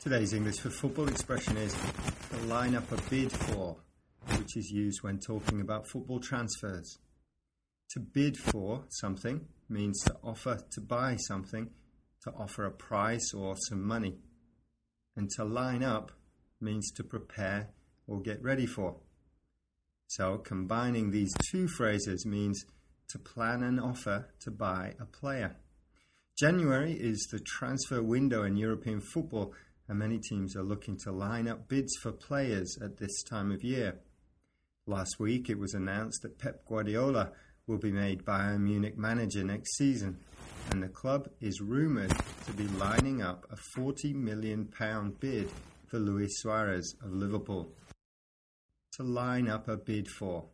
Today's English for Football expression is to line up a bid for, which is used when talking about football transfers. To bid for something means to offer to buy something, to offer a price or some money. And to line up means to prepare or get ready for. So combining these two phrases means to plan an offer to buy a player. January is the transfer window in European football and many teams are looking to line up bids for players at this time of year. Last week it was announced that Pep Guardiola will be made Bayern Munich manager next season, and the club is rumoured to be lining up a £40 million bid for Luis Suarez of Liverpool. To line up a bid for.